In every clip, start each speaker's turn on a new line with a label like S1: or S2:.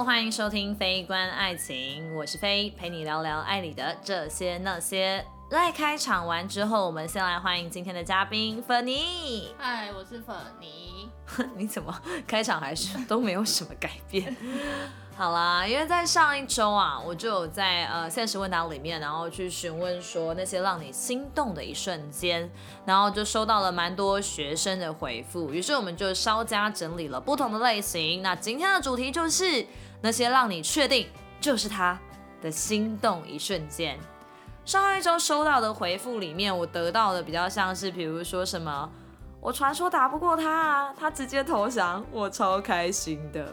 S1: Hello，欢迎收听《非关爱情》，我是飞，陪你聊聊爱里的这些那些。在开场完之后，我们先来欢迎今天的嘉宾粉妮。
S2: 嗨，我是粉妮。
S1: 你怎么开场还是都没有什么改变？好啦，因为在上一周啊，我就有在呃现实问答里面，然后去询问说那些让你心动的一瞬间，然后就收到了蛮多学生的回复，于是我们就稍加整理了不同的类型。那今天的主题就是那些让你确定就是他的心动一瞬间。上一周收到的回复里面，我得到的比较像是，比如说什么我传说打不过他啊，他直接投降，我超开心的。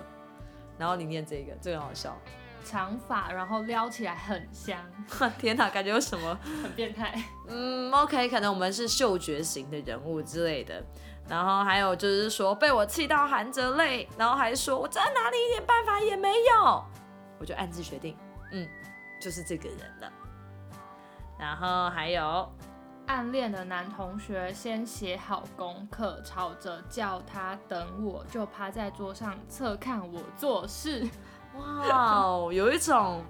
S1: 然后你念这个，这个很好笑。
S2: 长发，然后撩起来很香。
S1: 天哪，感觉有什么
S2: 很变态。
S1: 嗯，OK，可能我们是嗅觉型的人物之类的。然后还有就是说被我气到含着泪，然后还说我真的拿你一点办法也没有。我就暗自决定，嗯，就是这个人了。然后还有。
S2: 暗恋的男同学先写好功课，吵着叫他等我，就趴在桌上侧看我做事。
S1: 哇哦，有一种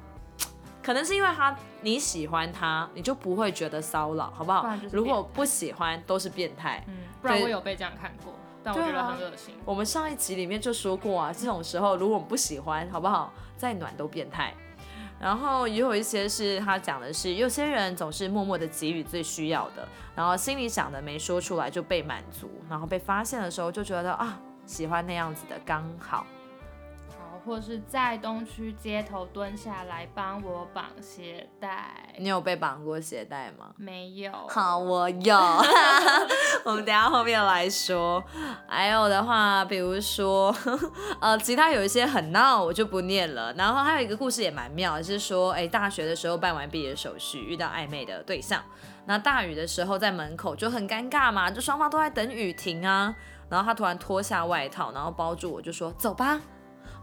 S1: 可能是因为他你喜欢他，你就不会觉得骚扰，好不好？如果不喜欢，都是变态。
S2: 嗯，不然我有被这样看过，但我觉得很恶心。
S1: 我们上一集里面就说过啊，这种时候如果我们不喜欢，好不好？再暖都变态。然后也有一些是他讲的是，有些人总是默默的给予最需要的，然后心里想的没说出来就被满足，然后被发现的时候就觉得啊，喜欢那样子的刚好。
S2: 或是在东区街头蹲下来帮我绑鞋带，
S1: 你有被绑过鞋带吗？
S2: 没有。
S1: 好，我有。我们等下后面来说。还有的话，比如说，呃，其他有一些很闹，我就不念了。然后还有一个故事也蛮妙，是说，哎，大学的时候办完毕业手续，遇到暧昧的对象，那大雨的时候在门口就很尴尬嘛，就双方都在等雨停啊。然后他突然脱下外套，然后包住我，就说走吧。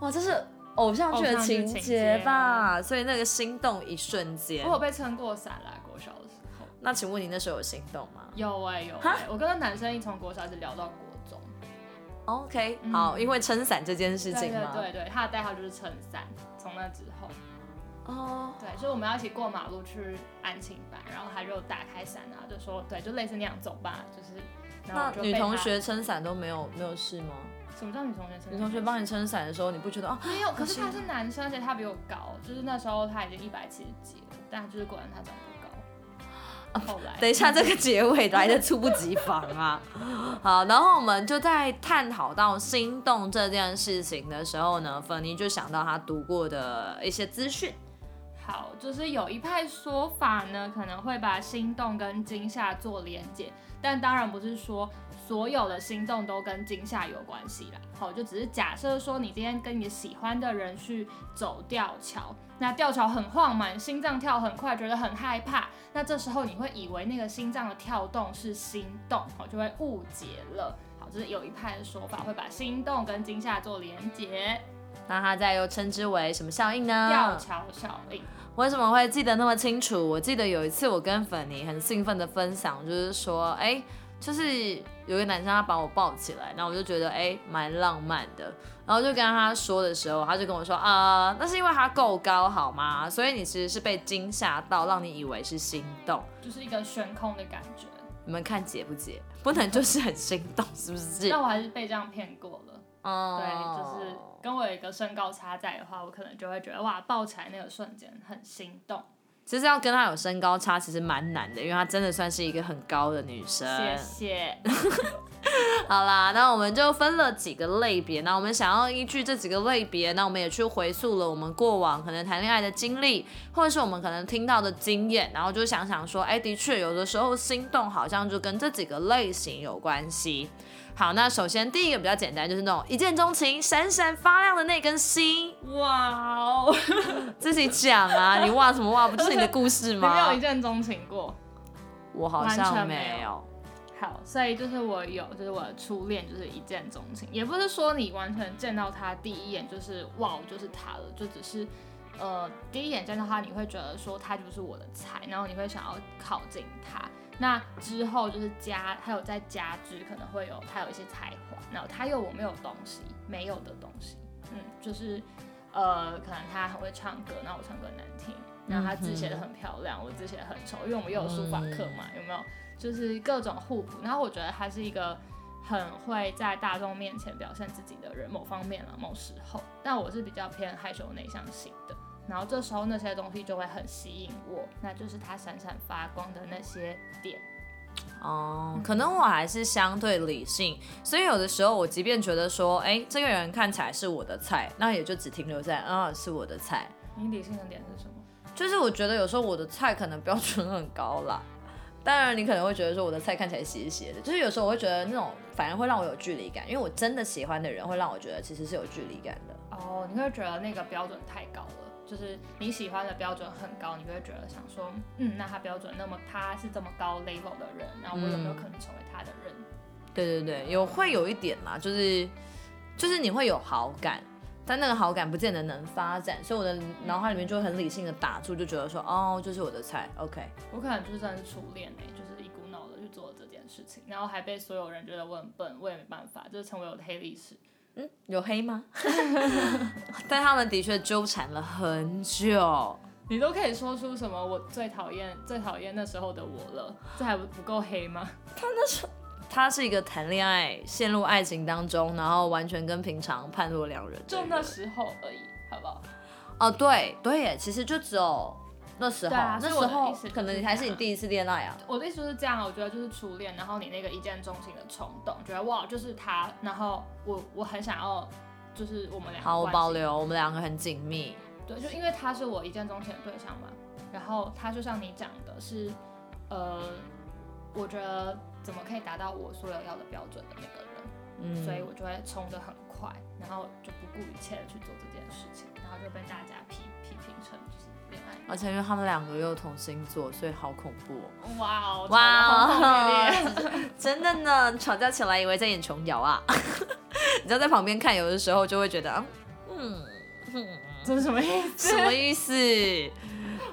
S1: 哇，这是偶像剧的情节吧？所以那个心动一瞬间，
S2: 我有被撑过伞来国小的时候。
S1: 那请问你那时候有心动吗？
S2: 有哎有哎，我跟那男生一从国小一直聊到国中。
S1: OK，好，因为撑伞这件事情
S2: 嘛。对对对，他的代号就是撑伞。从那之后，哦，对，所以我们要一起过马路去安庆班，然后他就打开伞啊，就说对，就类似那样走吧，就是。
S1: 那女同学撑伞都没有没有事吗？
S2: 什么叫女同学撑？
S1: 女同学帮你撑伞的时候，你不觉得哦？
S2: 没有，可是他是男生，而且他比我高，就是那时候他已经一百七十几了，但就是果然他长不高。后来，
S1: 等一下这个结尾来的猝不及防啊！好，然后我们就在探讨到心动这件事情的时候呢，粉妮就想到他读过的一些资讯。
S2: 好，就是有一派说法呢，可能会把心动跟惊吓做连结，但当然不是说。所有的心动都跟惊吓有关系啦。好，就只是假设说你今天跟你喜欢的人去走吊桥，那吊桥很晃嘛，心脏跳很快，觉得很害怕，那这时候你会以为那个心脏的跳动是心动，好，就会误解了。好，这是有一派的说法，会把心动跟惊吓做连结，
S1: 那它再又称之为什么效应呢？
S2: 吊桥效应。
S1: 为什么会记得那么清楚？我记得有一次我跟粉妮很兴奋的分享，就是说，哎。就是有个男生他把我抱起来，然后我就觉得哎蛮浪漫的，然后就跟他说的时候，他就跟我说啊，那是因为他够高好吗？所以你其实是被惊吓到，让你以为是心动，
S2: 就是一个悬空的感觉。
S1: 你们看解不解？不能就是很心动，是不是？
S2: 那我还是被这样骗过了。哦，对，就是跟我有一个身高差在的话，我可能就会觉得哇，抱起来那个瞬间很心动。
S1: 其实要跟她有身高差，其实蛮难的，因为她真的算是一个很高的女生。
S2: 谢谢。
S1: 好啦，那我们就分了几个类别，那我们想要依据这几个类别，那我们也去回溯了我们过往可能谈恋爱的经历，或者是我们可能听到的经验，然后就想想说，哎，的确有的时候心动好像就跟这几个类型有关系。好，那首先第一个比较简单，就是那种一见钟情、闪闪发亮的那根心。哇哦，自己讲啊，你哇什么哇？不就是你的故事吗？
S2: 你没有一见钟情过？
S1: 我好像没有。
S2: 好，所以就是我有，就是我的初恋就是一见钟情，也不是说你完全见到他第一眼就是哇，就是他了，就只是呃第一眼见到他，你会觉得说他就是我的菜，然后你会想要靠近他。那之后就是加，还有在加之，可能会有他有一些才华，然后他有我没有东西，没有的东西，嗯，就是呃，可能他很会唱歌，那我唱歌难听，然后他字写的很漂亮，我字写的很丑，因为我们又有书法课嘛，有没有？就是各种互补。然后我觉得他是一个很会在大众面前表现自己的人，某方面了，某时候。但我是比较偏害羞内向型的，然后这时候那些东西就会很吸引我，那就是它闪闪发光的那些点。
S1: 哦，可能我还是相对理性，所以有的时候我即便觉得说，哎，这个人看起来是我的菜，那也就只停留在啊是我的菜。
S2: 你理性的点是什么？
S1: 就是我觉得有时候我的菜可能标准很高啦。当然你可能会觉得说我的菜看起来斜斜的，就是有时候我会觉得那种反而会让我有距离感，因为我真的喜欢的人会让我觉得其实是有距离感的。
S2: 哦，你会觉得那个标准太高了。就是你喜欢的标准很高，你就会觉得想说，嗯，那他标准那么他是这么高 level 的人，然后我有没有可能成为他的人？
S1: 对对对，有会有一点嘛，就是就是你会有好感，但那个好感不见得能发展，所以我的脑海里面就很理性的打住，就觉得说，哦，就是我的菜，OK。
S2: 我可能就是真的是初恋哎，就是一股脑的去做这件事情，然后还被所有人觉得我很笨，我也没办法，就是成为我的黑历史。
S1: 嗯，有黑吗？但他们的确纠缠了很久。
S2: 你都可以说出什么？我最讨厌、最讨厌那时候的我了，这还不不够黑吗？
S1: 他那时候，他是一个谈恋爱、陷入爱情当中，然后完全跟平常判若两人。
S2: 就那时候而已，好不好？
S1: 哦，对对耶，其实就只有。那时候，那时候可能还是你第一次恋爱啊。
S2: 我的意思是这样，我觉得就是初恋，然后你那个一见钟情的冲动，觉得哇，就是他，然后我我很想要，就是我们两个。
S1: 好，我保留，我们两个很紧密。
S2: 对，就因为他是我一见钟情的对象嘛，然后他就像你讲的是，呃，我觉得怎么可以达到我所有要的标准的那个人，嗯，所以我就会冲得很快，然后就不顾一切的去做这件事情，然后就被大家批。
S1: 而且因为他们两个又同星座，所以好恐怖
S2: 哦！哇哦，哇哦，
S1: 真的呢，吵架起来以为在演琼瑶啊！你知道在旁边看，有的时候就会觉得，
S2: 嗯，这是什么意思？
S1: 什么意思？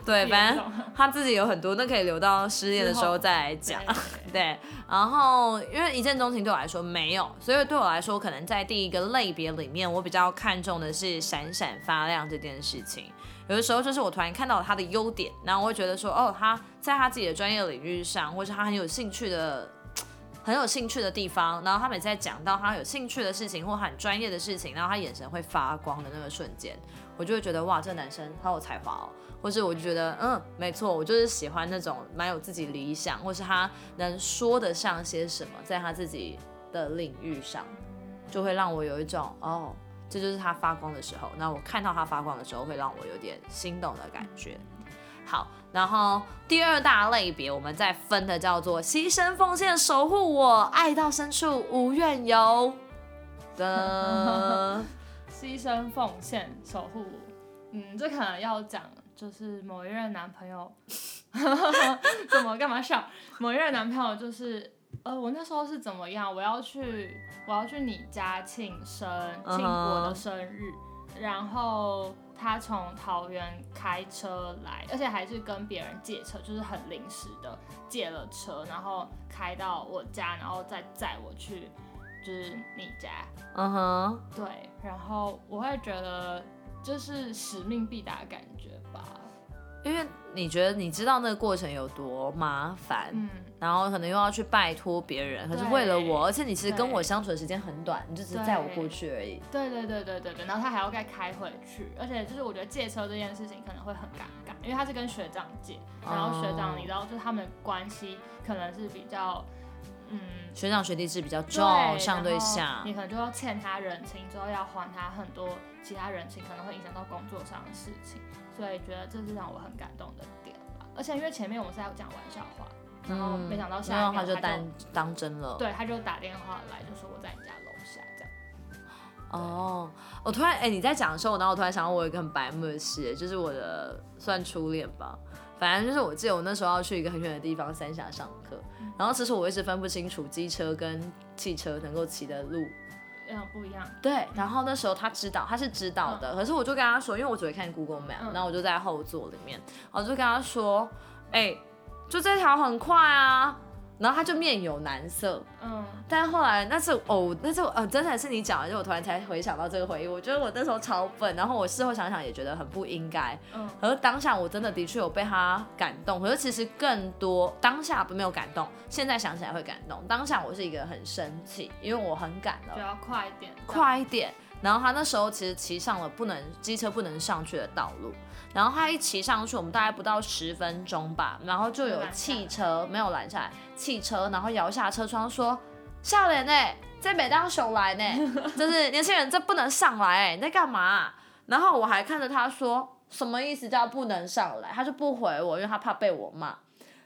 S1: 对，反正他自己有很多，那可以留到失恋的时候再来讲。对，然后因为一见钟情对我来说没有，所以对我来说，可能在第一个类别里面，我比较看重的是闪闪发亮这件事情。有的时候就是我突然看到他的优点，然后我会觉得说，哦，他在他自己的专业领域上，或是他很有兴趣的、很有兴趣的地方，然后他每次在讲到他有兴趣的事情或很专业的事情，然后他眼神会发光的那个瞬间，我就会觉得哇，这男生好有才华哦。或是我就觉得，嗯，没错，我就是喜欢那种蛮有自己理想，或是他能说得上些什么，在他自己的领域上，就会让我有一种哦。这就是它发光的时候，那我看到它发光的时候，会让我有点心动的感觉。好，然后第二大类别，我们再分的叫做牺牲奉献守护我，爱到深处无怨尤的
S2: 牺牲奉献守护。嗯，这可能要讲，就是某一任男朋友，怎么干嘛笑？某一任男朋友就是。呃，我那时候是怎么样？我要去，我要去你家庆生，庆我的生日，然后他从桃园开车来，而且还是跟别人借车，就是很临时的借了车，然后开到我家，然后再载我去，就是你家。嗯哼，对，然后我会觉得就是使命必达的感觉吧，
S1: 因为你觉得你知道那个过程有多麻烦。嗯。然后可能又要去拜托别人，可是为了我，而且你其实跟我相处的时间很短，你就只是载我过去而已。
S2: 对对对对对对，然后他还要再开回去，而且就是我觉得借车这件事情可能会很尴尬，因为他是跟学长借，然后学长你知道，就是他们的关系可能是比较，
S1: 嗯，学长学弟制比较重，上对下，
S2: 你可能就要欠他人情，之后要还他很多其他人情，可能会影响到工作上的事情，所以觉得这是让我很感动的点吧。而且因为前面我们是在讲玩笑话。然后没想到下一秒他就
S1: 当当真了，
S2: 对，他就打电话来，就说我在你家楼下这样。
S1: 哦，我突然哎，你在讲的时候，然后我突然想到我有一个很白目的事，就是我的算初恋吧。反正就是我记得我那时候要去一个很远的地方三峡上课，然后其实我一直分不清楚机车跟汽车能够骑的路，
S2: 嗯，不一样。
S1: 对，然后那时候他知道，他是知道的，可是我就跟他说，因为我只会看 Google Map，然后我就在后座里面，我就跟他说，哎。就这条很快啊，然后他就面有难色。
S2: 嗯，
S1: 但后来那次哦，那次呃，真的是你讲的，就我突然才回想到这个回忆。我觉得我那时候超笨，然后我事后想想也觉得很不应该。
S2: 嗯，
S1: 可是当下我真的的确有被他感动，可是其实更多当下不没有感动，现在想起来会感动。当下我是一个很生气，因为我很赶了，
S2: 就要快一点，
S1: 快一点。然后他那时候其实骑上了不能机车不能上去的道路，然后他一骑上去，我们大概不到十分钟吧，然后就有汽车没有拦下来，汽车然后摇下车窗说：“笑脸呢，在北当熊来呢，就是年轻人这不能上来哎，你在干嘛？”然后我还看着他说：“什么意思叫不能上来？”他就不回我，因为他怕被我骂。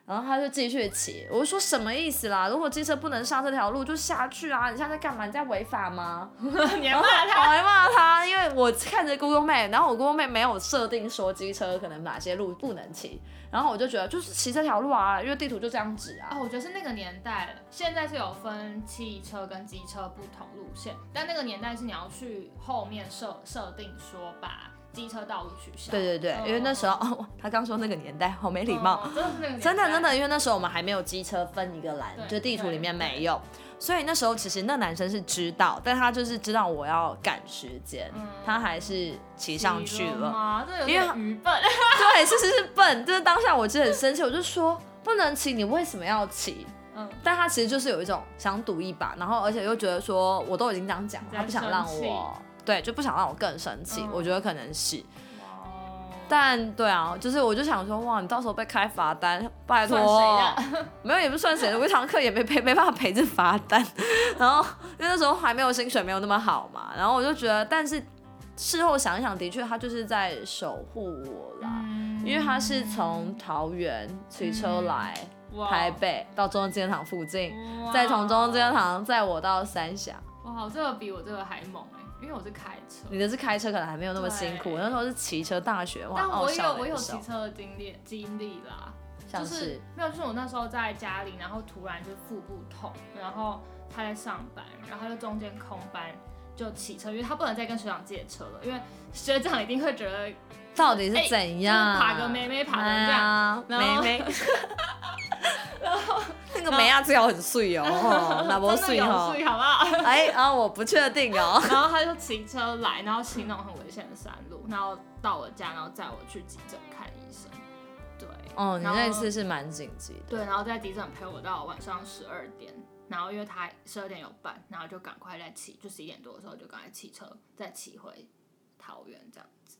S1: 然后他就继续骑，我就说什么意思啦？如果机车不能上这条路，就下去啊！你现在在干嘛？你在违法吗？
S2: 你还骂他？
S1: 我还骂他，因为我看着 Google Map，然后我 Google Map 没有设定说机车可能哪些路不能骑，然后我就觉得就是骑这条路啊，因为地图就这样指啊。
S2: 哦，我觉得是那个年代，现在是有分汽车跟机车不同路线，但那个年代是你要去后面设设定说把。机车道路取消。
S1: 对对对，因为那时候哦，他刚说那个年代好没礼貌，
S2: 真的是那个
S1: 真的真的，因为那时候我们还没有机车分一个栏，就地图里面没有，所以那时候其实那男生是知道，但他就是知道我要赶时间，他还是骑上去了，
S2: 因为愚笨，
S1: 对，是是是笨，就是当下我就很生气，我就说不能骑，你为什么要骑？嗯，但他其实就是有一种想赌一把，然后而且又觉得说我都已经这样讲了，他不想让我。对，就不想让我更生气，我觉得可能是。但对啊，就是我就想说，哇，你到时候被开罚单，拜托。没有，也不算谁的，我一堂课也没赔，没办法赔这罚单。然后因为那时候还没有薪水，没有那么好嘛。然后我就觉得，但是事后想一想，的确他就是在守护我啦。因为他是从桃园骑车来台北，到中央纪念堂附近，再从中央纪念堂载我到三峡。
S2: 哇，这个比我这个还猛哎。因为我是开车，
S1: 你的是开车，可能还没有那么辛苦。那时候是骑车，大学
S2: 哇，但我有我有骑车的经历经历啦，
S1: 就是
S2: 没有，就是我那时候在家里，然后突然就腹部痛，然后他在上班，然后他就中间空班就骑车，因为他不能再跟学长借车了，因为学长一定会觉得
S1: 到底是怎样，
S2: 爬个妹妹爬成这样，
S1: 妹妹。然后那个梅亚最好很碎哦，那不碎
S2: 哦，碎好不好？
S1: 哎啊，我不确定哦。
S2: 然后他就骑车来，然后骑那种很危险的山路，然后到我家，然后载我去急诊看医生。对，
S1: 哦，你那次是蛮紧急的。
S2: 对，然后在急诊陪我到晚上十二点，然后因为他十二点有班，然后就赶快再骑，就十一点多的时候就赶快骑车再骑回桃园这样子。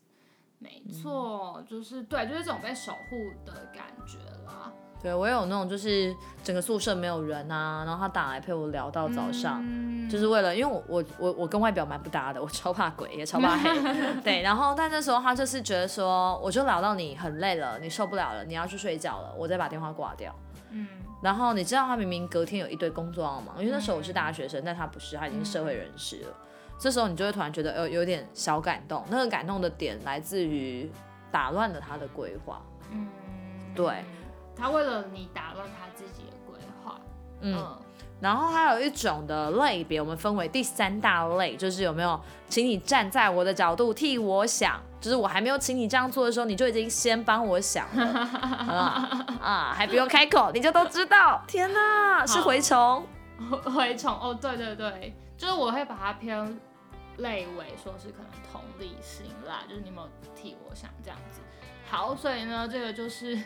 S2: 没错，就是对，就是这种被守护的感觉啦。
S1: 对，我有那种就是整个宿舍没有人啊，然后他打来陪我聊到早上，就是为了，因为我我我我跟外表蛮不搭的，我超怕鬼也超怕黑，对，然后但那时候他就是觉得说，我就聊到你很累了，你受不了了，你要去睡觉了，我再把电话挂掉。嗯，然后你知道他明明隔天有一堆工作要忙，因为那时候我是大学生，但他不是，他已经社会人士了。这时候你就会突然觉得呃有点小感动，那个感动的点来自于打乱了他的规划。嗯，对。
S2: 他为了你打乱他自己的规划，嗯，
S1: 然后还有一种的类别，我们分为第三大类，就是有没有，请你站在我的角度替我想，就是我还没有请你这样做的时候，你就已经先帮我想了，啊 啊，还不用开口，你就都知道。天哪，是蛔 虫，
S2: 蛔虫哦，对对对，就是我会把它偏类为说是可能同理心啦，就是你有没有替我想这样子。好，所以呢，这个就是。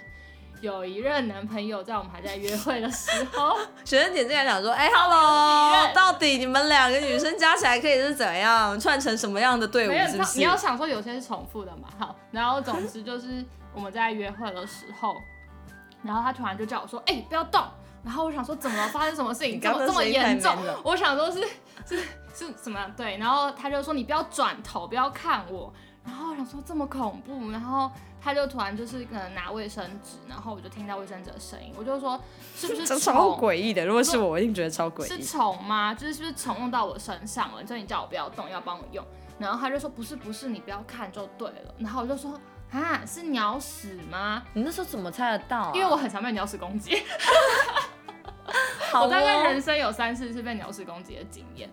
S2: 有一任男朋友在我们还在约会的时候，
S1: 学生姐进来讲说：“哎，Hello，到底你们两个女生加起来可以是怎样串成什么样的队伍？是不是？
S2: 你要想说有些是重复的嘛？好，然后总之就是我们在约会的时候，然后他突然就叫我说：哎，不要动。然后我想说怎么了？发生什么事情怎么这么严重？我想说是是是什么？对，然后他就说你不要转头，不要看我。然后我想说这么恐怖，然后。他就突然就是可能拿卫生纸，然后我就听到卫生纸的声音，我就说是不是虫？
S1: 超诡异的，如果是我，我一定觉得超诡
S2: 异。是虫吗？就是是不是虫用到我身上了？所以你叫我不要动，要帮我用。然后他就说不是不是，你不要看就对了。然后我就说啊，是鸟屎吗？
S1: 你那时候怎么猜得到？
S2: 因为我很常被鸟屎攻击。我大概人生有三次是被鸟屎攻击的经验。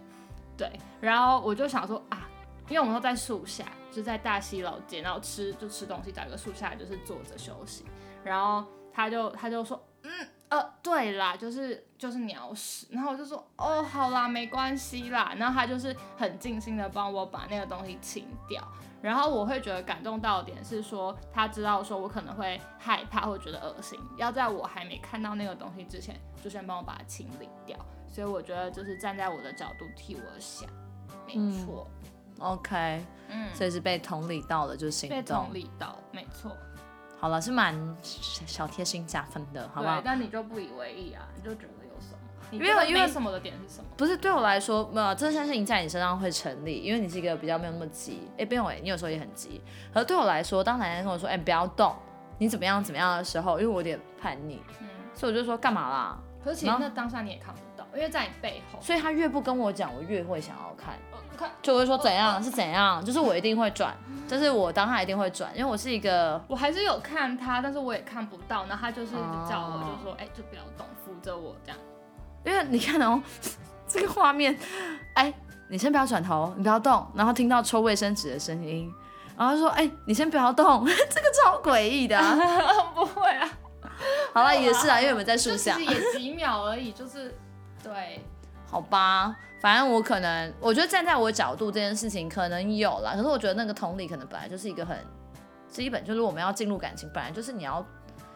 S2: 对，然后我就想说啊。因为我们都在树下，就在大溪老街，然后吃就吃东西，找一个树下就是坐着休息。然后他就他就说，嗯，呃，对啦，就是就是鸟屎，然后我就说哦，好啦，没关系啦，然后他就是很尽心的帮我把那个东西清掉，然后我会觉得感动到的点是说，他知道说我可能会害怕或觉得恶心，要在我还没看到那个东西之前，就先帮我把它清理掉，所以我觉得就是站在我的角度替我想，没错，
S1: OK，
S2: 嗯，
S1: 所以是被同理到了就行
S2: 被
S1: 动
S2: 同。理到，没错，
S1: 好了，是蛮小贴心加分的，好不好
S2: 对，？但你就不以为意啊，你就觉得有什么？你
S1: 因为因为
S2: 什么的点是什么？
S1: 不是对我来说，没有这件事情在你身上会成立，因为你是一个比较没有那么急。哎、不用哎，你有时候也很急。可是对我来说，当奶奶跟我说，哎、不要动，你怎么样怎么样的时候，因为我有点叛逆，
S2: 嗯，
S1: 所以我就说干嘛啦？
S2: 可是其实那当下你也看不到，因为在你背后。
S1: 所以他越不跟我讲，我越会想要看，就会说怎样是怎样，就是我一定会转，就是我当下一定会转，因为我是一个
S2: 我还是有看他，但是我也看不到。然后他就是叫我，
S1: 哦
S2: 就说：“哎、就不要动，扶着我这样。
S1: 因为你看哦，这个画面，哎，你先不要转头，你不要动，然后听到抽卫生纸的声音，然后说，哎，你先不要动，这个超诡异的啊、
S2: 不会啊，
S1: 好了，也是啊，因为我们在树下
S2: 其实，也几秒而已，就是对，
S1: 好吧，反正我可能，我觉得站在我角度这件事情可能有了，可是我觉得那个同理可能本来就是一个很基本，就是我们要进入感情，本来就是你要，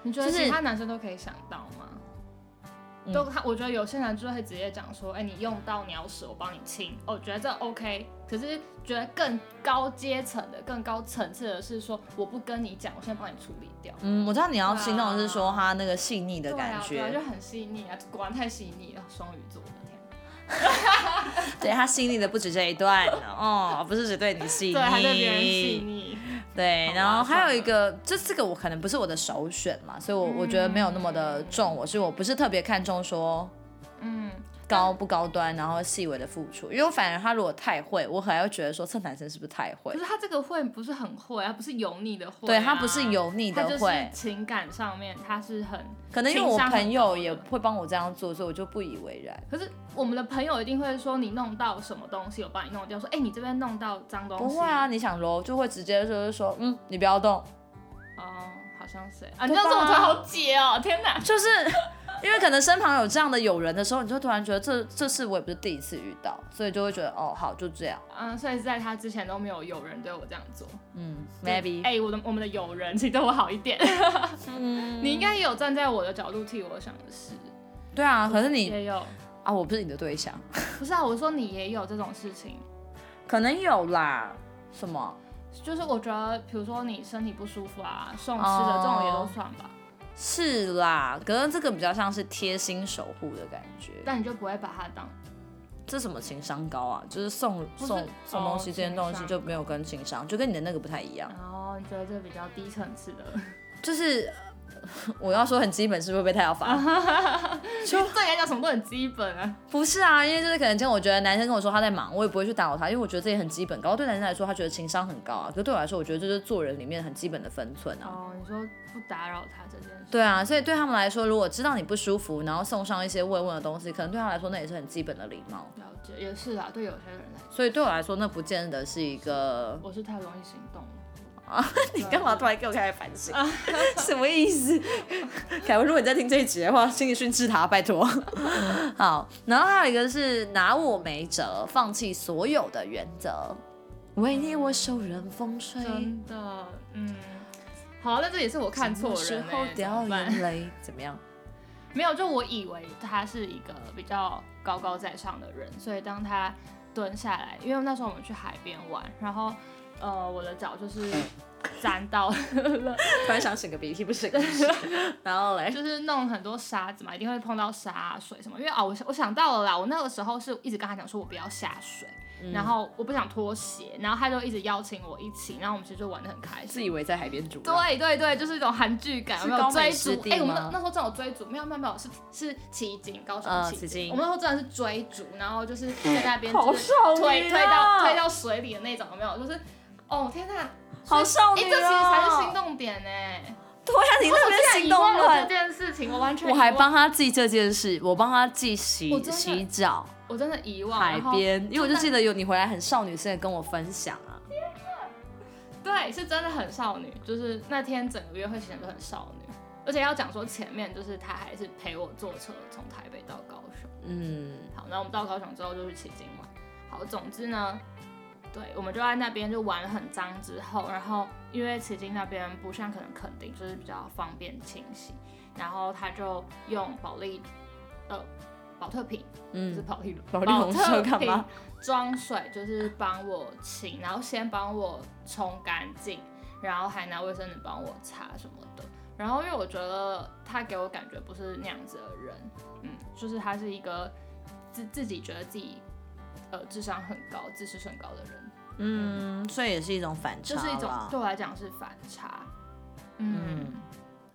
S2: 你觉得其他男生都可以想到吗？
S1: 嗯
S2: 都他，我觉得有些人就会直接讲说：“哎、你用到鸟屎，我帮你清。”哦，我觉得这 OK。可是觉得更高阶层的、更高层次的是说，我不跟你讲，我先帮你处理掉。
S1: 嗯，我知道你要心动的是说他那个细腻的感
S2: 对啊，对
S1: 觉，
S2: 啊，就很细腻啊，果然太细腻了，双鱼座。
S1: 对他细腻的不止这一段哦，不是只对你细腻，
S2: 对，还对别人细腻。
S1: 对，然后还有一个，这这个我可能不是我的首选嘛，所以我我觉得没有那么的重，我是我不是特别看重说
S2: 嗯，
S1: 高不高端，然后细微的付出，因为我反而他如果太会，我还会觉得说这男生是不是太会
S2: 可？是他这个会不是很会，他不是油腻的会、啊，
S1: 对他不是油腻的会，
S2: 情感上面他是很，
S1: 可能因为我朋友也会帮我这样做，所以我就不以为然。
S2: 可是我们的朋友一定会说你弄到什么东西，我帮你弄掉，说哎、你这边弄到脏东西，
S1: 不会啊，，你想揉就会直接就是说，嗯，你不要动，
S2: 哦，好像是。啊，你这样子我
S1: 吧
S2: 突然好解哦，天哪，
S1: 就是因为可能身旁有这样的友人的时候，你就突然觉得这这事我也不是第一次遇到，所以就会觉得哦，好就这样，
S2: 嗯，所以在他之前都没有友人对我这样做
S1: 嗯，maybe，
S2: 哎、我的我们的友人其实对我好一点，
S1: 嗯，
S2: 你应该也有站在我的角度替我想的事，
S1: 对啊，可是你
S2: 也有，
S1: 啊，我不是你的对象，
S2: 不是啊，我说你也有这种事情。
S1: 可能有啦，什么？
S2: 就是我觉得，比如说你身体不舒服啊，送吃的这种也都算吧，
S1: 是啦，可能这个比较像是贴心守护的感觉。
S2: 但你就不会把它当
S1: 这什么情商高啊？就是送
S2: 是
S1: 送送东西
S2: 哦
S1: 这件东西就没有跟情商，就跟你的那个不太一样。
S2: 然后你觉得这个比较低层次的，
S1: 就是呃 我要说很基本，是不是被太要罚？
S2: 就对你来讲什么都很基本啊。
S1: 不是啊，因为就是可能今天我觉得男生跟我说他在忙，我也不会去打扰他，因为我觉得这也很基本。然后对男生来说，他觉得情商很高啊，可是对我来说，我觉得这就是做人里面很基本的分寸啊。
S2: 哦，你说不打扰他这件事，
S1: 对啊，所以对他们来说，如果知道你不舒服，然后送上一些慰问的东西，可能对他来说那也是很基本的礼貌。
S2: 了解也是啊，对有些人来说，
S1: 所以对我来说，那不见得是一个。
S2: 我是太容易行动了。
S1: 你干嘛突然给我开始反省？什么意思？凯文，如果你在听这一集的话，请你训斥他，拜托。好，然后还有一个是拿我没辙，放弃所有的原则，为你我受人风吹。
S2: 真的，嗯，好，那这也是我看错人、欸，怎
S1: 候掉眼泪？怎么样？
S2: 没有，就我以为他是一个比较高高在上的人，所以当他蹲下来，因为那时候我们去海边玩，然后呃我的脚就是沾到了，
S1: 突然想擤个鼻涕，不擤个屎。然后嘞，
S2: 就是弄很多沙子嘛，一定会碰到沙水什么。因为哦，我想我想到了啦，我那个时候是一直跟他讲说我不要下水，
S1: 嗯
S2: 然后我不想脱鞋，然后他就一直邀请我一起，然后我们其实就玩的很开心。
S1: 自以为在海边煮。
S2: 对对对，就是一种韩剧感，有没有追逐？哎、我们那那时候真的有追逐，没有没有没有，是是奇景，高雄奇
S1: 呃奇景
S2: 我们那时候真的是追逐，然后就是在那边就是推推到
S1: 啊
S2: 推到水里的那种，有没有？就是哦天呐，
S1: 好少女
S2: 哎、这其实才是
S1: 哦
S2: 心动点呢。
S1: 对啊，你那边心动
S2: 忘了这。件事情，我完全
S1: 我还帮他记这件事，我帮他记洗
S2: 真的
S1: 洗澡。
S2: 我真的遗忘
S1: 海边，因为我就记得有你回来很少女现在跟我分享啊。
S2: 对，是真的很少女，就是那天整个约会显得都很少女。而且要讲说前面就是他还是陪我坐车从台北到高雄。
S1: 嗯，
S2: 好，那我们到高雄之后就去旗津玩。好，总之呢，对，我们就在那边就玩得很脏之后，然后因为旗津那边不像可能垦丁就是比较方便清洗，然后他就用保利呃保特瓶，嗯是
S1: 嗯，
S2: 保利龙，
S1: 保利龙是要
S2: 特
S1: 干嘛
S2: 瓶装水，就是帮我清，然后先帮我冲干净，然后还拿卫生纸帮我擦什么的。然后因为我觉得他给我感觉不是那样子的人，嗯，就是他是一个自自己觉得自己呃智商很高、自视很高的人，
S1: 嗯，所以也是一种反差
S2: 就是一种对我来讲是反差。嗯，
S1: 嗯，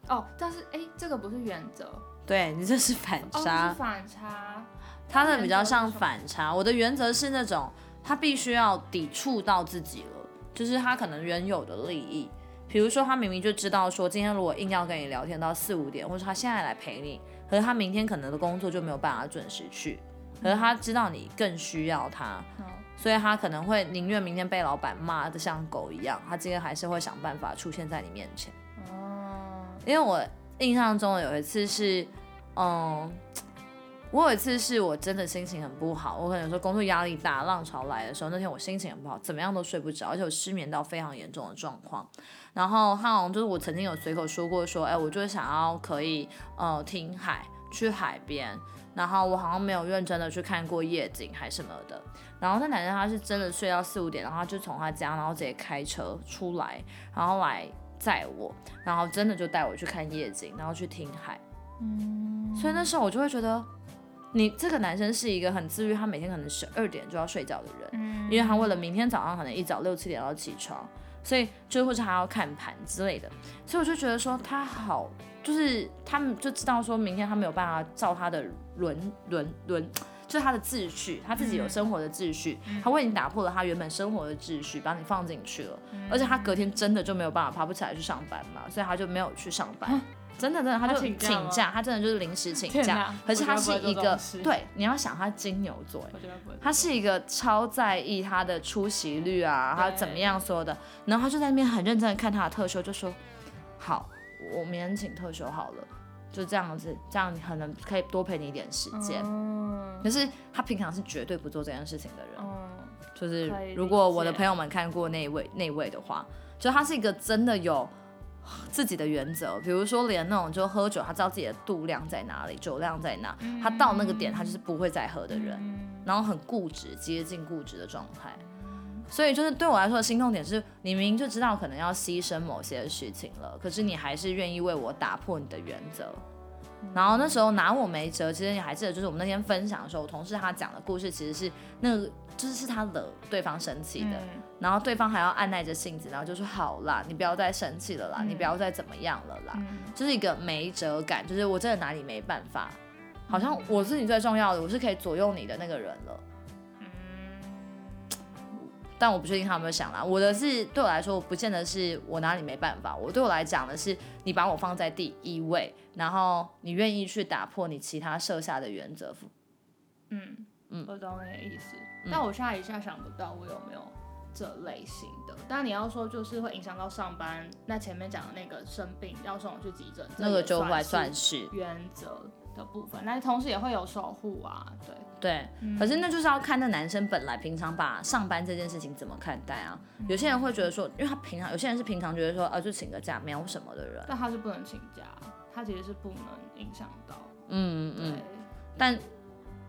S2: 哦，但是哎，这个不是原则，
S1: 对你这是反
S2: 哦，
S1: 差
S2: 是，反差。
S1: 他的比较像反差。我的原则是那种他必须要抵触到自己了，就是他可能原有的利益。比如说，他明明就知道说，今天如果硬要跟你聊天到四五点，或者他现在来陪你，可是他明天可能的工作就没有办法准时去，可是他知道你更需要他，
S2: 嗯
S1: 所以他可能会宁愿明天被老板骂的像狗一样，他今天还是会想办法出现在你面前。
S2: 哦，
S1: 因为我印象中有一次是，嗯，我有一次是我真的心情很不好，我可能有时候工作压力大，浪潮来的时候，那天我心情很不好，怎么样都睡不着，而且我失眠到非常严重的状况。然后他好像就是我曾经有随口说过说，哎，我就是想要可以呃听海，去海边。然后我好像没有认真的去看过夜景还什么的。然后那男生他是真的睡到四五点，然后他就从他家，然后直接开车出来，然后来载我，然后真的就带我去看夜景，然后去听海。
S2: 嗯，
S1: 所以那时候我就会觉得，你这个男生是一个很自律，他每天可能十二点就要睡觉的人，
S2: 嗯
S1: 因为他为了明天早上可能一早六七点要起床，所以就或者还要看盘之类的，所以我就觉得说他好，就是他们就知道说明天他没有办法照他的轮轮轮。就是他的秩序，他自己有生活的秩序，他为你打破了他原本生活的秩序，把你放进去了，而且他隔天真的就没有办法爬不起来去上班嘛，所以他就没有去上班，真的真的他
S2: 他
S1: 就
S2: 请假
S1: 他真的就是临时请假，可是他是一个对，你要想他金牛座，
S2: 我觉得不会。
S1: 他是一个超在意他的出席率啊，他怎么样所有的，然后他就在那边很认真的看他的特休，就说好，我明天请特休好了，就这样子，这样你可能可以多陪你一点时间。
S2: 嗯
S1: 可是他平常是绝对不做这件事情的人，
S2: 嗯
S1: 就是如果我的朋友们看过那一位那一位的话，就他是一个真的有自己的原则，比如说连那种就喝酒，他知道自己的度量在哪里，酒量在哪，他到那个点他就是不会再喝的人。
S2: 嗯
S1: 然后很固执，接近固执的状态。所以就是对我来说的心痛点是，你明明就知道可能要牺牲某些事情了，可是你还是愿意为我打破你的原则。然后那时候拿我没辙，其实你还记得，就是我们那天分享的时候，我同事他讲的故事其实是那个，就是是他惹对方生气的，
S2: 嗯。
S1: 然后对方还要按耐着性子，然后就说好啦，你不要再生气了啦，
S2: 嗯。
S1: 你不要再怎么样了啦，
S2: 嗯。
S1: 就是一个没辙感，就是我真的拿你没办法，好像我是你最重要的，我是可以左右你的那个人了。
S2: 嗯
S1: 但我不确定他有没有想啦。我的是对我来说，不见得是我哪里没办法。我对我来讲的是，你把我放在第一位，然后你愿意去打破你其他设下的原则。
S2: 嗯
S1: 嗯
S2: 我懂你的意思，但我现在一下想不到我有没有这类型的。但你要说就是会影响到上班，那前面讲的那个生病要送我去急诊，
S1: 那个就还
S2: 算是原则的部分。那同时也会有守护啊，对，
S1: 对。
S2: 嗯
S1: 可是那就是要看那男生本来平常把上班这件事情怎么看待啊。有些人会觉得说，因为他平常有些人是平常觉得说，啊就请个假没有什么的人。
S2: 但他是不能请假，他其实是不能影响到，
S1: 嗯嗯
S2: 对，
S1: 但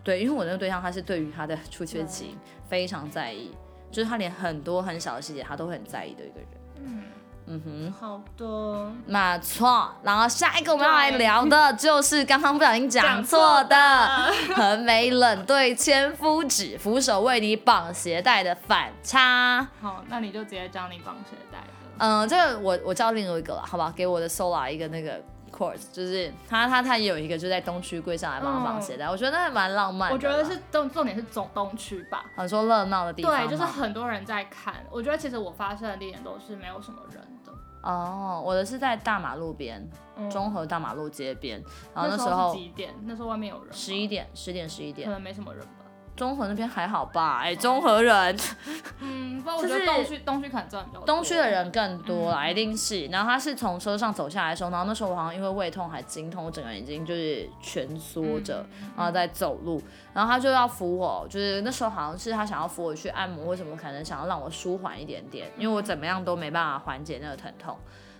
S1: 对，因为我那个对象他是对于他的出缺勤非常在意，就是他连很多很小的细节他都会很在意的一个人。
S2: 嗯，
S1: 嗯哼。
S2: 好的，
S1: 没错，然后下一个我们要来聊的就是刚刚不小心讲错的横眉 冷对千夫指，扶手为你绑鞋带的反差。
S2: 好，那你就直接教你绑鞋带的，
S1: 嗯、这个我我教另外一个了，好吧，给我的 Sola 一个那个 course，就是他他他也有一个就在东区柜上来帮他绑鞋带，我觉得那还蛮浪漫的。
S2: 我觉得是重重点是总东区吧，
S1: 很说热闹的地方，
S2: 对，就是很多人在看。我觉得其实我发生的地点都是没有什么人的。
S1: 哦，我的是在大马路边，
S2: 嗯
S1: 中和大马路街边，然后
S2: 那
S1: 那时候
S2: 是几点？那时候外面有人吗，
S1: 十一点、十点、十一点
S2: 可，能没什么人吧。
S1: 中和那边还好吧？哎，中和人，
S2: 嗯，不，我觉得东区东区可能真的比较
S1: 东区的人更多啦，一定是。然后他是从车上走下来的时候，然后那时候我好像因为胃痛还经痛，我整个人已经就是蜷缩着，然后在走路。然后他就要扶我，就是那时候好像是他想要扶我去按摩，为什么可能想要让我舒缓一点点？因为我怎么样都没办法缓解那个疼痛，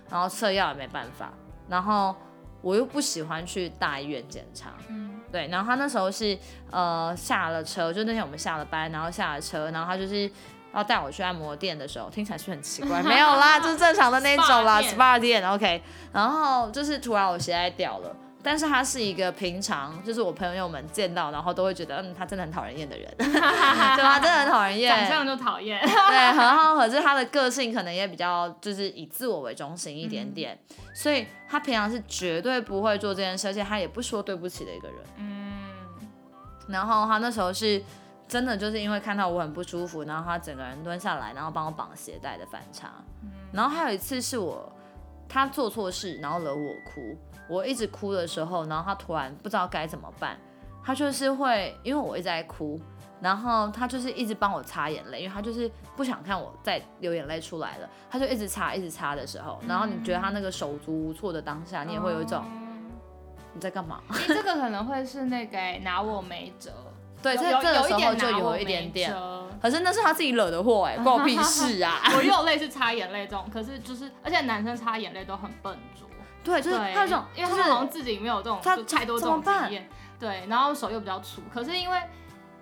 S1: 然后测药也没办法，然后我又不喜欢去大医院检查。嗯对，然后他那时候是呃下了车，就那天我们下了班，然后下了车，然后他就是要带我去按摩店的时候，听起来是很奇怪，没有啦，就是正常的那种啦，SPA 店，OK。然后就是突然我鞋带掉了，但是他是一个平常就是我朋友们见到，然后都会觉得嗯他真的很讨人厌的人，对他真的很讨人厌，
S2: 长相就讨厌，
S1: 对，很好，可是他的个性可能也比较就是以自我为中心一点点。所以他平常是绝对不会做这件事，而且他也不说对不起的一个人。嗯。然后他那时候是真的就是因为看到我很不舒服，然后他整个人蹲下来，然后帮我绑鞋带的反差。嗯。然后还有一次是我他做错事，然后惹我哭，我一直哭的时候，然后他突然不知道该怎么办，他就是会因为我一直在哭。然后他就是一直帮我擦眼泪，因为他就是不想看我再流眼泪出来了，他就一直擦，一直擦的时候，然后你觉得他那个手足无措的当下，你也会有一种你在干嘛？
S2: 这个可能会是那个拿我没辙，
S1: 对，这这个时候就有一点点，可是那是他自己惹的祸哎，关我屁事啊！
S2: 我有类似擦眼泪这种，可是就是而且男生擦眼泪都很笨拙，
S1: 对，就是他这种，
S2: 因为他好像自己没有这种太多这种经验，对，然后手又比较粗，可是因为。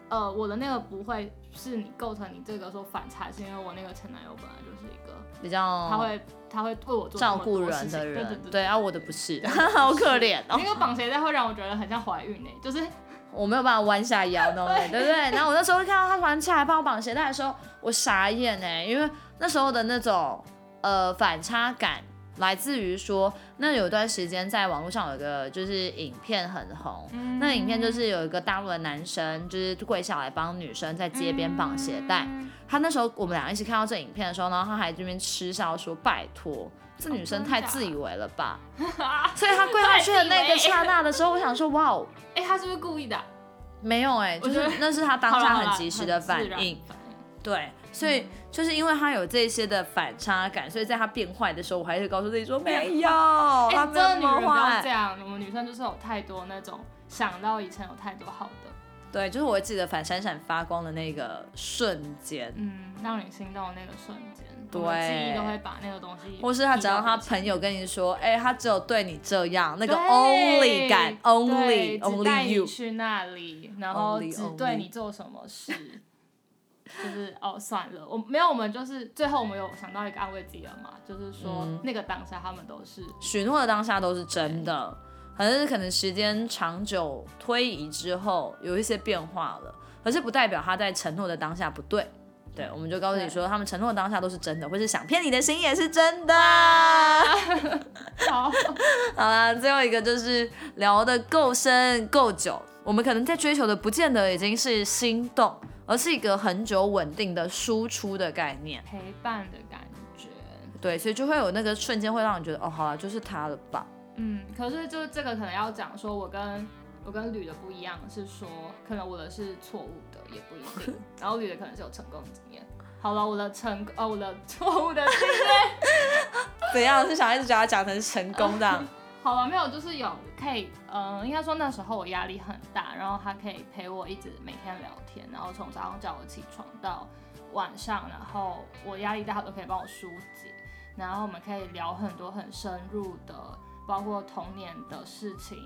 S2: 呃，我的那个不会是你构成你这个说反差，是因为我那个前男友本来就是一个
S1: 比较
S2: 他会他会为我做
S1: 照顾人的人，对对对，啊，我的不是，好可怜哦。
S2: 那个绑鞋带会让我觉得很像怀孕呢，就是
S1: 我没有办法弯下腰那种，对不对？然后我那时候看到他突然起来帮我绑鞋带的时候，我傻眼呢，因为那时候的那种呃反差感。来自于说，那有一段时间在网络上有一个就是影片很红，那影片就是有一个大陆的男生就是跪下来帮女生在街边绑鞋带。他那时候我们俩一起看到这影片的时候，然后他还这边嗤笑说：“拜托，这女生太自以为了吧。”所以他跪下去的那个刹那的时候，我想说：“哇哦，
S2: 哎，他是不是故意的？”
S1: 没有哎，就是那是他当下很及时的反应。对，所以就是因为他有这些的反差感，所以在他变坏的时候，我还是告诉自己说没有，他没有
S2: 女人不要这样，我们女生就是有太多那种想到以前有太多好的，
S1: 对，就是我记得反闪闪发光的那个瞬间，
S2: 嗯，让你心动的那个瞬间，
S1: 对，
S2: 记忆都会把那个东西，
S1: 或是他只要他朋友跟你说，哎，他只有对你这样，那个 only 感，only only you
S2: 去那里，然后只对你做什么事。就是哦，算了，我没有，我们就是最后我们有想到一个安慰自己的嘛，就是说那个当下他们都是
S1: 许诺的当下都是真的，反正是可能时间长久推移之后有一些变化了，可是不代表他在承诺的当下不对，对，我们就告诉你说他们承诺的当下都是真的，或是想骗你的心也是真的。
S2: 好，
S1: 好了，最后一个就是聊的够深够久，我们可能在追求的不见得已经是心动。而是一个很久稳定的输出的概念，
S2: 陪伴的感觉，
S1: 对，所以就会有那个瞬间会让你觉得，哦，好了，就是他了吧。
S2: 嗯，可是就这个可能要讲说，我跟我跟吕的不一样，是说可能我的是错误的，也不一定，然后吕的可能是有成功经验。好了，我的成，哦，我的错误的经验，
S1: 怎样？是想一直把它讲成成功的？
S2: 好了，没有，就是有可以，嗯，应该说那时候我压力很大，然后他可以陪我一直每天聊天，然后从早上叫我起床到晚上，然后我压力大他都可以帮我疏解，然后我们可以聊很多很深入的，包括童年的事情，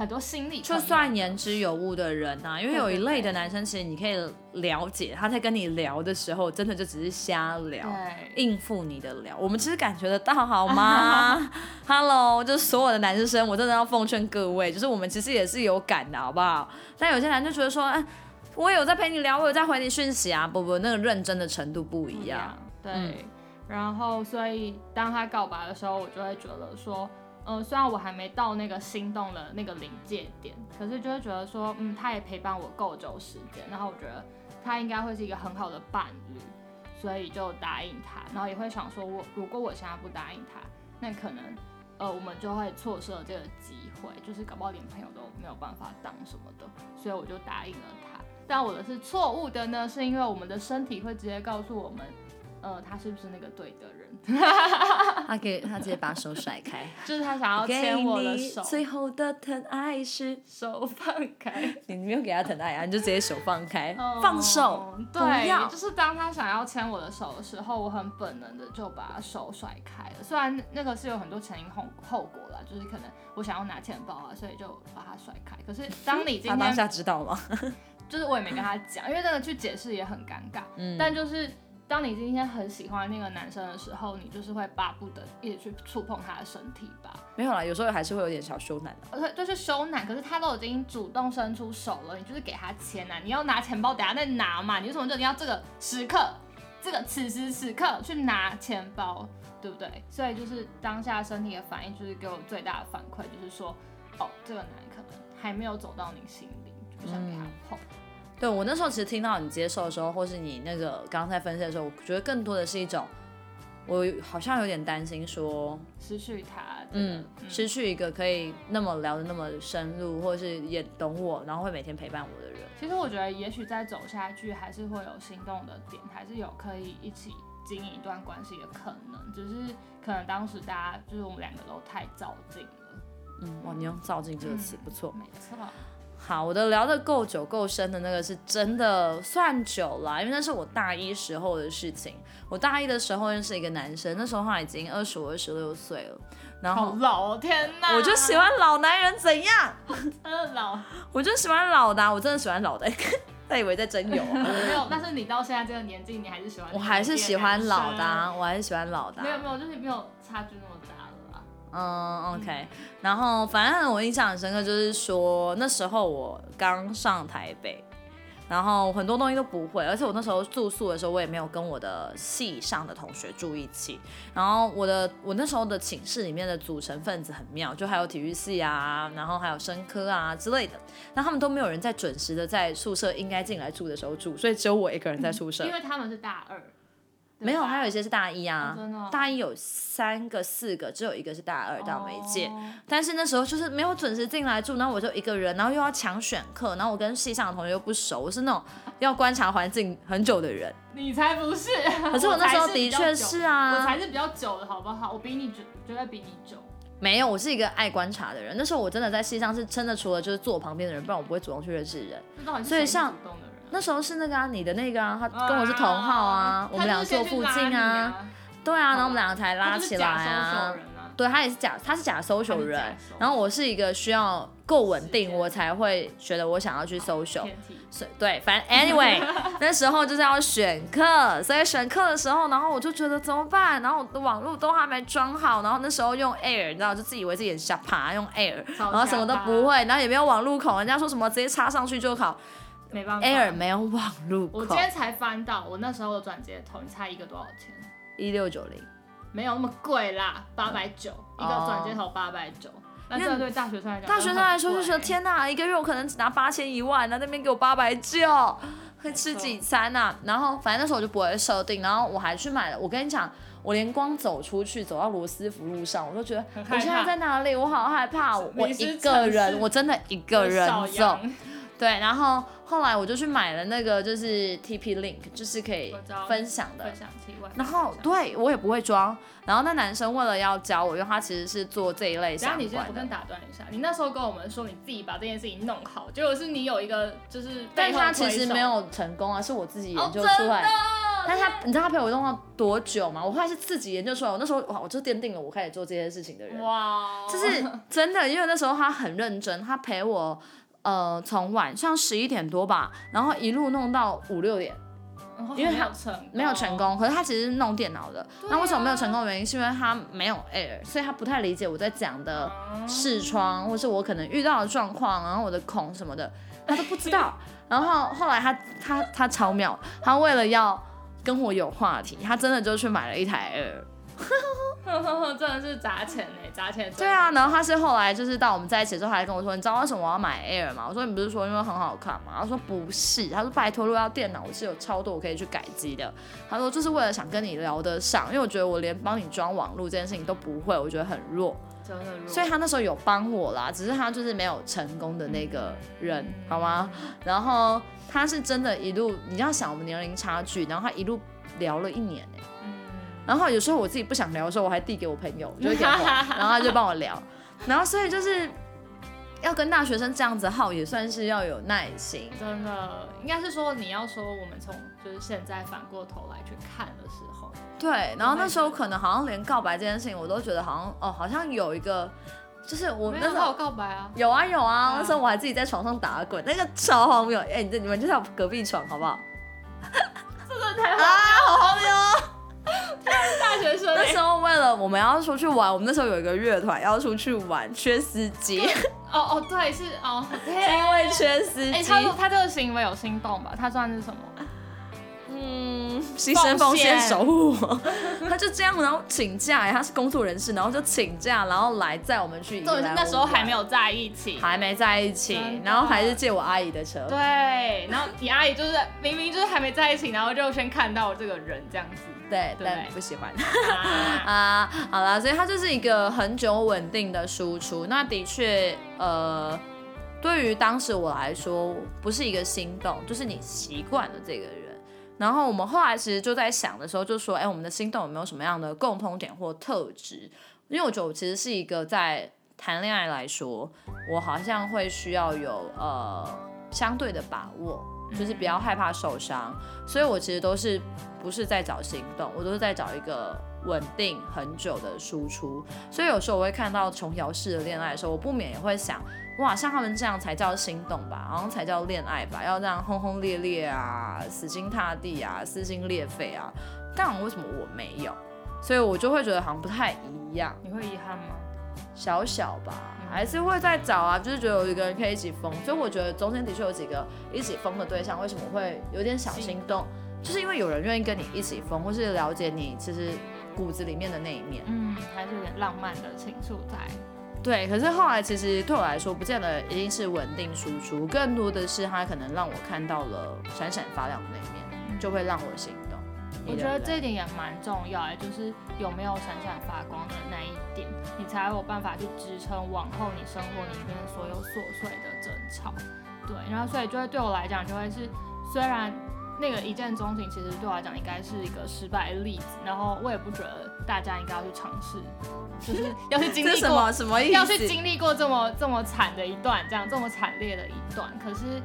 S2: 很多心理，
S1: 就算言之有物的人呐，因为有一类的男生，其实你可以了解他在跟你聊的时候，真的就只是瞎聊，应付你的聊。我们其实感觉得到，好吗？Hello，就是所有的男生，我真的要奉劝各位，就是我们其实也是有感的，好不好？但有些男就觉得说，哎，我有在陪你聊，我有在回你讯息啊，不不，那个认真的程度不一样。
S2: 对，然后所以当他告白的时候，我就会觉得说。嗯，虽然我还没到那个心动的那个临界点，可是就会觉得说，嗯，他也陪伴我够久时间，然后我觉得他应该会是一个很好的伴侣，所以就答应他，然后也会想说，我如果我现在不答应他，那可能呃，我们就会错失了这个机会，就是搞不好连朋友都没有办法当什么的，所以我就答应了他。但我的是错误的呢，是因为我们的身体会直接告诉我们，呃，他是不是那个对的人。
S1: 他给他直接把手甩开，
S2: 就是他想要牵我的手，
S1: 最后的疼爱是
S2: 手放开。
S1: 你没有给他疼爱啊，你就直接手放开，放手。
S2: 对，就是当他想要牵我的手的时候，我很本能的就把手甩开了。虽然那个是有很多前因后后果啦，就是可能我想要拿钱包啊，所以就把它甩开。可是当你今天
S1: 当下知道吗？
S2: 就是我也没跟他讲，因为那个去解释也很尴尬。嗯，但就是。当你今天很喜欢那个男生的时候，你就是会巴不得一直去触碰他的身体吧？
S1: 没有啦，有时候还是会有点小羞赧
S2: 的。对，就是羞赧。可是他都已经主动伸出手了，你就是给他钱啊！你要拿钱包，等下再拿嘛。你为什么就一定要这个时刻，这个此时此刻去拿钱包，对不对？所以就是当下身体的反应，就是给我最大的反馈，就是说，哦，这个男可能还没有走到你心里，就不想给他碰。
S1: 对我那时候其实听到你接受的时候，或是你那个刚刚在分析的时候，我觉得更多的是一种，我好像有点担心说
S2: 失去他，
S1: 嗯，失去一个可以那么聊的那么深入，或者是也懂我，然后会每天陪伴我的人。
S2: 其实我觉得，也许再走下去，还是会有心动的点，还是有可以一起经营一段关系的可能，只是可能当时大家就是我们两个都太照进了。
S1: 嗯，哇，你用“照进”这个词不错，
S2: 没错。
S1: 好，我的聊的够久够深的那个是真的算久了，因为那是我大一时候的事情。我大一的时候认识一个男生，那时候他已经二十五、二十六岁了。然后
S2: 老天呐！
S1: 我就喜欢老男人，怎样？
S2: 真的老？
S1: 我就喜欢老的，我真的喜欢老的。他 以为在真有？
S2: 没有，但是你到现在这个年纪，你还是喜欢？
S1: 我还是喜欢老的，我还是喜欢老的。
S2: 没有没有，就是没有差距那么大。
S1: 嗯，OK，然后反正我印象很深刻，就是说那时候我刚上台北，然后很多东西都不会，而且我那时候住宿的时候，我也没有跟我的系上的同学住一起。然后我的我那时候的寝室里面的组成分子很妙，就还有体育系啊，然后还有生科啊之类的，那他们都没有人在准时的在宿舍应该进来住的时候住，所以只有我一个人在宿舍，
S2: 因为他们是大二。
S1: 没有，还有一些是大一啊，大一有三个、四个，只有一个是大二到没届。但是那时候就是没有准时进来住，然后我就一个人，然后又要抢选课，然后我跟系上的同学又不熟，我是那种要观察环境很久的人。
S2: 你才不是！
S1: 可是我那 时候的确是啊，
S2: 我才是比较久的好不好？我比你久，绝对比你久。
S1: 没有，我是一个爱观察的人。那时候我真的在系上是真的，除了就是坐我旁边的人，不然我不会主动去认识人。
S2: 所以像。
S1: 那时候是那个啊，你的那个啊，他跟我是同号啊，我们俩坐附近啊，对啊，然后我们两个才拉起来啊，对他也是假，他是假 social 人，然后我是一个需要够稳定，我才会觉得我想要去 social，对，反正 anyway 那时候就是要选课，所以选课的时候，然后我就觉得怎么办，然后我的网络都还没装好，然后那时候用 air，你知道，就自以为自己很瞎爬，用 air，然后什么都不会，然后也没有网路口，人家说什么直接插上去就考。
S2: 没办法
S1: ，Air 没有网路。
S2: 我今天才翻到，我那时候的转接头，你猜一个多少钱？
S1: 一六九零，
S2: 没有那么贵啦，八百九一个转接头，八百九。那这对大学生来讲，
S1: 大学生来说就觉得天哪，一个月我可能只拿八千一万，那那边给我八百九，会吃几餐呐？然后反正那时候我就不会设定，然后我还去买了。我跟你讲，我连光走出去，走到罗斯福路上，我都觉得我现在在哪里？我好害怕，我一个人，我真的一个人走。对，然后后来我就去买了那个，就是 TP Link，就是可以分享的。
S2: 分享
S1: 然后对我也不会装。然后那男生为了要教我，因为他其实是做这一类相关的。
S2: 你先，我先打断一下，你那时候跟我们说你自己把这件事情弄好，结果是你有一个就是，
S1: 但他其实没有成功啊，是我自己研究出来。但他，你知道他陪我弄了多久吗？我后来是自己研究出来，我那时候哇，我就奠定了我开始做这件事情的人。哇，就是真的，因为那时候他很认真，他陪我。呃，从晚上十一点多吧，然后一路弄到五六点，
S2: 因为他
S1: 没有成功，可是他其实是弄电脑的。那为什么没有成功原因，是因为他没有 air，所以他不太理解我在讲的视窗，或是我可能遇到的状况，然后我的孔什么的，他都不知道。然后后来他他他超妙，他为了要跟我有话题，他真的就去买了一台 air。
S2: 真的是砸钱呢，砸钱。
S1: 对啊，然后他是后来就是到我们在一起之后，还跟我说：“你知道为什么我要买 Air 吗？”我说：“你不是说因为很好看吗？”他说：“不是。”他说：“拜托，如果要电脑，我是有超多我可以去改机的。”他说：“就是为了想跟你聊得上，因为我觉得我连帮你装网络这件事情都不会，我觉得很弱。”
S2: 真的弱，
S1: 所以他那时候有帮我啦，只是他就是没有成功的那个人，
S2: 嗯
S1: 好吗？然后他是真的一路，你要想我们年龄差距，然后他一路聊了一年然后有时候我自己不想聊的时候，我还递给我朋友，就会给他，然后他就帮我聊，然后所以就是要跟大学生这样子耗，也算是要有耐心。
S2: 真的应该是说你要说我们从就是现在反过头来去看的时候，
S1: 对，然后那时候可能好像连告白这件事情，我都觉得好像哦，好像有一个，就是我那时候
S2: 告白啊，
S1: 有啊有啊，
S2: 嗯
S1: 那时候我还自己在床上打滚，那个超荒谬。哎、你这你们就在隔壁床好不好？
S2: 这个太
S1: 啊，好荒谬哦！
S2: 大学生欸
S1: 那时候为了我们要出去玩，我们那时候有一个乐团要出去玩，缺司机，
S2: 哦哦对是哦，对，
S1: 因为缺司
S2: 哎、
S1: 机，
S2: 他他这个行为有心动吧？他算是什么？
S1: 嗯，牺牲奉献守护我，他就这样，然后请假，哎他是工作人士，然后就请假，然后来载我们去
S2: 重点是那时候还没
S1: 有
S2: 有在一起，
S1: 还没在一起然后还是借我阿姨的车，
S2: 对，然后你阿姨就是明明就是还没在一起，然后就先看到这个人这样子，
S1: 对，
S2: 对
S1: 但不喜欢。
S2: 啊
S1: 啊，好了，所以它就是一个很久稳定的输出。那的确，呃，对于当时我来说，不是一个心动，就是你习惯了这个人。然后我们后来其实就在想的时候，就说，哎、我们的心动有没有什么样的共通点或特质？因为我觉得我其实是一个在谈恋爱来说，我好像会需要有呃相对的把握，就是比较害怕受伤。所以我其实都是不是在找心动，我都是在找一个稳定很久的输出。所以有时候我会看到琼瑶式的恋爱的时候，我不免也会想，哇，像他们这样才叫心动吧，然后才叫恋爱吧，要这样轰轰烈烈啊，死心塌地啊，撕心裂肺啊。但为什么我没有？所以我就会觉得好像不太一样，
S2: 你会遗憾吗？
S1: 小小吧，还是会再找啊，就是觉得有一个人可以一起疯，所以我觉得中间的确有几个一起疯的对象，为什么会有点小心动？就是因为有人愿意跟你一起疯，或是了解你其实骨子里面的那一面。
S2: 嗯，还是有点浪漫的情愫在。
S1: 对，可是后来其实对我来说，不见得一定是稳定输出，更多的是他可能让我看到了闪闪发亮的那一面，就会让我心动。
S2: 我觉得这一点也蛮重要的，就是有没有闪闪发光的那一点，你才有办法去支撑往后你生活里面所有琐碎的争吵。对，然后所以就会对我来讲，就会是虽然那个一见钟情，其实对我来讲应该是一个失败的例子，然后我也不觉得大家应该要去尝试，就是要去经历过 什
S1: 么什么意思？
S2: 要去经历过这么这么惨的一段，这样这么惨烈的一段。可是，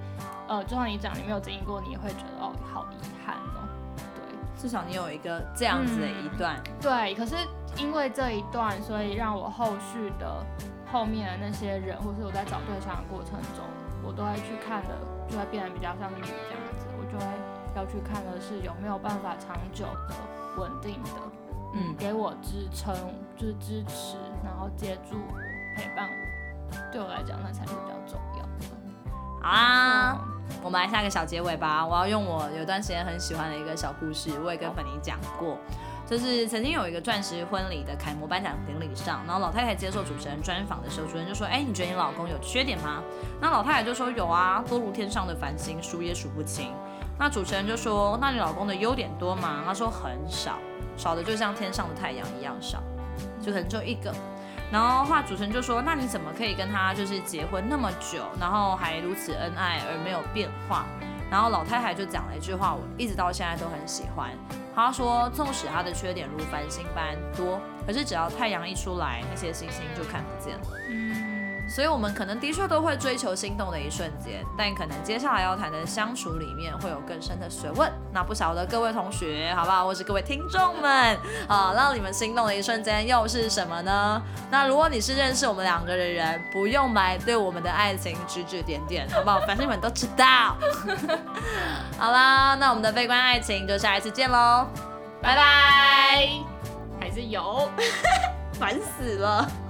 S2: 呃，就像你讲，你没有经历过，你也会觉得哦，好遗憾哦。
S1: 对至少你有一个这样子的一段。
S2: 对对，可是因为这一段，所以让我后续的后面的那些人，或是我在找对象的过程中，我都会去看的，就会变得比较像是你这样子，我就会要去看的是有没有办法长久的、稳定的，嗯，
S1: 嗯
S2: 给我支撑，就是支持，然后接住我、陪伴我，对我来讲那才是比较重要的。
S1: 好啊，
S2: 嗯
S1: 我们来下个小结尾吧。我要用我有段时间很喜欢的一个小故事，我也跟粉妮讲过。就是曾经有一个钻石婚礼的楷模颁奖典礼上，然后老太太接受主持人专访的时候，主持人就说：“哎、你觉得你老公有缺点吗？”那老太太就说：“有啊，多如天上的繁星，数也数不清。”那主持人就说：“那你老公的优点多吗？”他说：“很少，少的就像天上的太阳一样少，就可能就一个。”然后话主持人就说：“那你怎么可以跟他就是结婚那么久，然后还如此恩爱而没有变化？”然后老太太就讲了一句话，我一直到现在都很喜欢。她说：“纵使他的缺点如繁星般多，可是只要太阳一出来，那些星星就看不见了。”
S2: 嗯，
S1: 所以，我们可能的确都会追求心动的一瞬间，但可能接下来要谈的相处里面会有更深的学问。那不晓得各位同学，好不好，或是各位听众们，啊，让你们心动的一瞬间又是什么呢？那如果你是认识我们两个的人，不用来对我们的爱情指指点点，好不好？反正你们都知道。好啦，那我们的悲观爱情就下一次见喽，拜拜，
S2: 还是有。
S1: 烦死了。